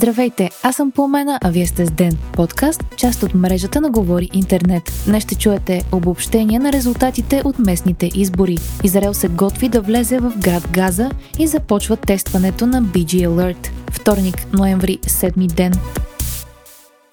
Здравейте, аз съм Пламена, а вие сте с Ден, подкаст, част от мрежата на Говори Интернет. Днес ще чуете обобщение на резултатите от местните избори. Израел се готви да влезе в град Газа и започва тестването на BG Alert. Вторник, ноември, седми ден.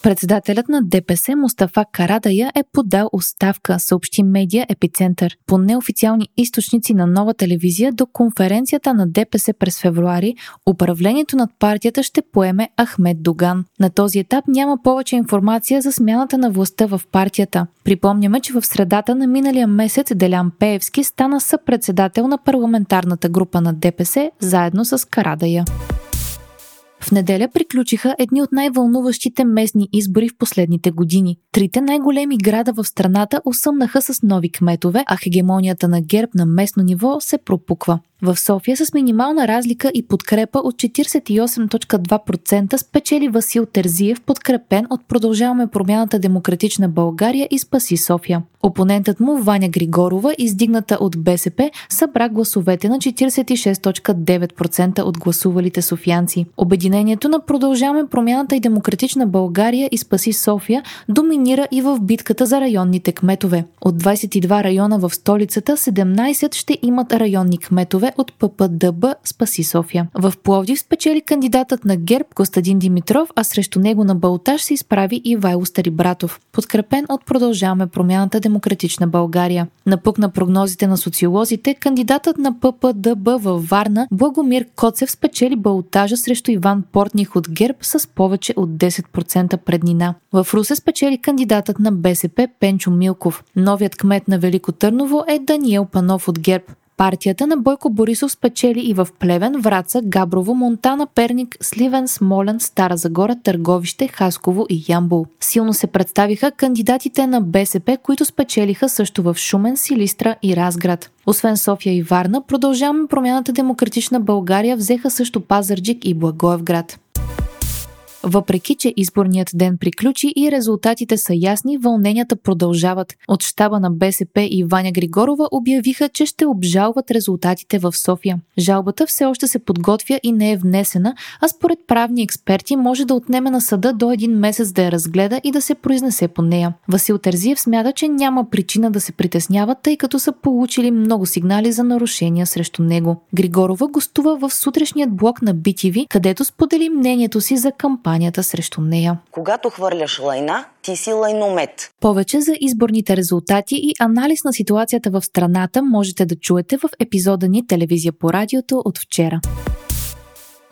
Председателят на ДПС Мустафа Карадая е подал оставка, съобщи медия Епицентър. По неофициални източници на нова телевизия до конференцията на ДПС през февруари, управлението над партията ще поеме Ахмед Доган. На този етап няма повече информация за смяната на властта в партията. Припомняме, че в средата на миналия месец Делян Пеевски стана съпредседател на парламентарната група на ДПС заедно с Карадая. В неделя приключиха едни от най-вълнуващите местни избори в последните години. Трите най-големи града в страната осъмнаха с нови кметове, а хегемонията на ГЕРБ на местно ниво се пропуква. В София с минимална разлика и подкрепа от 48.2% спечели Васил Терзиев, подкрепен от Продължаваме промяната Демократична България и Спаси София. Опонентът му Ваня Григорова, издигната от БСП, събра гласовете на 46.9% от гласувалите софиянци. Обединението на Продължаваме промяната и Демократична България и Спаси София доминира и в битката за районните кметове. От 22 района в столицата, 17 ще имат районни кметове, членове от ППДБ Спаси София. В Пловдив спечели кандидатът на ГЕРБ Костадин Димитров, а срещу него на Балтаж се изправи и Вайло Старибратов, подкрепен от Продължаваме промяната Демократична България. Напукна прогнозите на социолозите, кандидатът на ППДБ във Варна Благомир Коцев спечели Балтажа срещу Иван Портних от ГЕРБ с повече от 10% преднина. В Русе спечели кандидатът на БСП Пенчо Милков. Новият кмет на Велико Търново е Даниел Панов от ГЕРБ. Партията на Бойко Борисов спечели и в Плевен, Враца, Габрово, Монтана, Перник, Сливен, Смолен, Стара Загора, Търговище, Хасково и Ямбул. Силно се представиха кандидатите на БСП, които спечелиха също в Шумен, Силистра и Разград. Освен София и Варна, продължаваме промяната Демократична България взеха също Пазарджик и Благоевград. Въпреки, че изборният ден приключи и резултатите са ясни, вълненията продължават. От щаба на БСП и Ваня Григорова обявиха, че ще обжалват резултатите в София. Жалбата все още се подготвя и не е внесена, а според правни експерти може да отнеме на съда до един месец да я разгледа и да се произнесе по нея. Васил Терзиев смята, че няма причина да се притеснява, тъй като са получили много сигнали за нарушения срещу него. Григорова гостува в сутрешният блок на BTV, където сподели мнението си за кампания кампанията срещу нея. Когато хвърляш лайна, ти си лайномет. Повече за изборните резултати и анализ на ситуацията в страната можете да чуете в епизода ни Телевизия по радиото от вчера.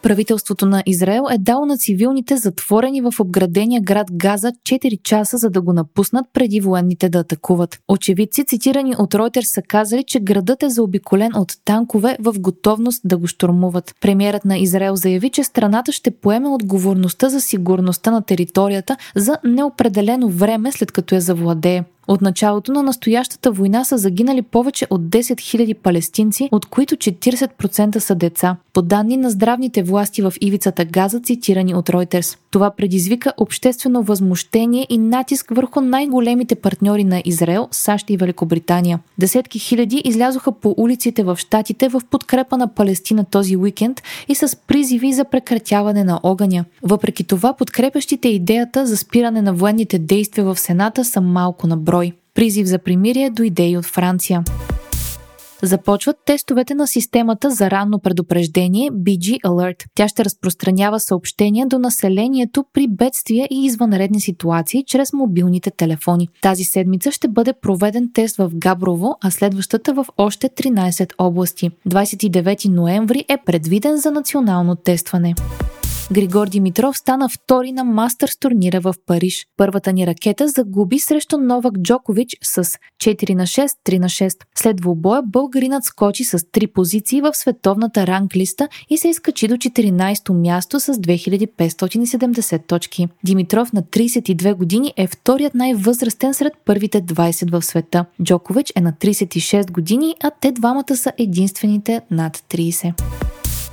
Правителството на Израел е дало на цивилните затворени в обградения град Газа 4 часа, за да го напуснат преди военните да атакуват. Очевидци, цитирани от Reuters, са казали, че градът е заобиколен от танкове в готовност да го штурмуват. Премьерът на Израел заяви, че страната ще поеме отговорността за сигурността на територията за неопределено време след като я завладее. От началото на настоящата война са загинали повече от 10 000 палестинци, от които 40% са деца. По данни на здравните власти в ивицата Газа, цитирани от Reuters. Това предизвика обществено възмущение и натиск върху най-големите партньори на Израел, САЩ и Великобритания. Десетки хиляди излязоха по улиците в Штатите в подкрепа на Палестина този уикенд и с призиви за прекратяване на огъня. Въпреки това, подкрепящите идеята за спиране на военните действия в Сената са малко на брой. Призив за примирие дойде и от Франция. Започват тестовете на системата за ранно предупреждение BG Alert. Тя ще разпространява съобщения до населението при бедствия и извънредни ситуации чрез мобилните телефони. Тази седмица ще бъде проведен тест в Габрово, а следващата в още 13 области. 29 ноември е предвиден за национално тестване. Григор Димитров стана втори на Мастърс турнира в Париж. Първата ни ракета загуби срещу Новак Джокович с 4 на 6, 3 на 6. След двубоя българинът скочи с 3 позиции в световната ранглиста и се изкачи до 14-то място с 2570 точки. Димитров на 32 години е вторият най-възрастен сред първите 20 в света. Джокович е на 36 години, а те двамата са единствените над 30.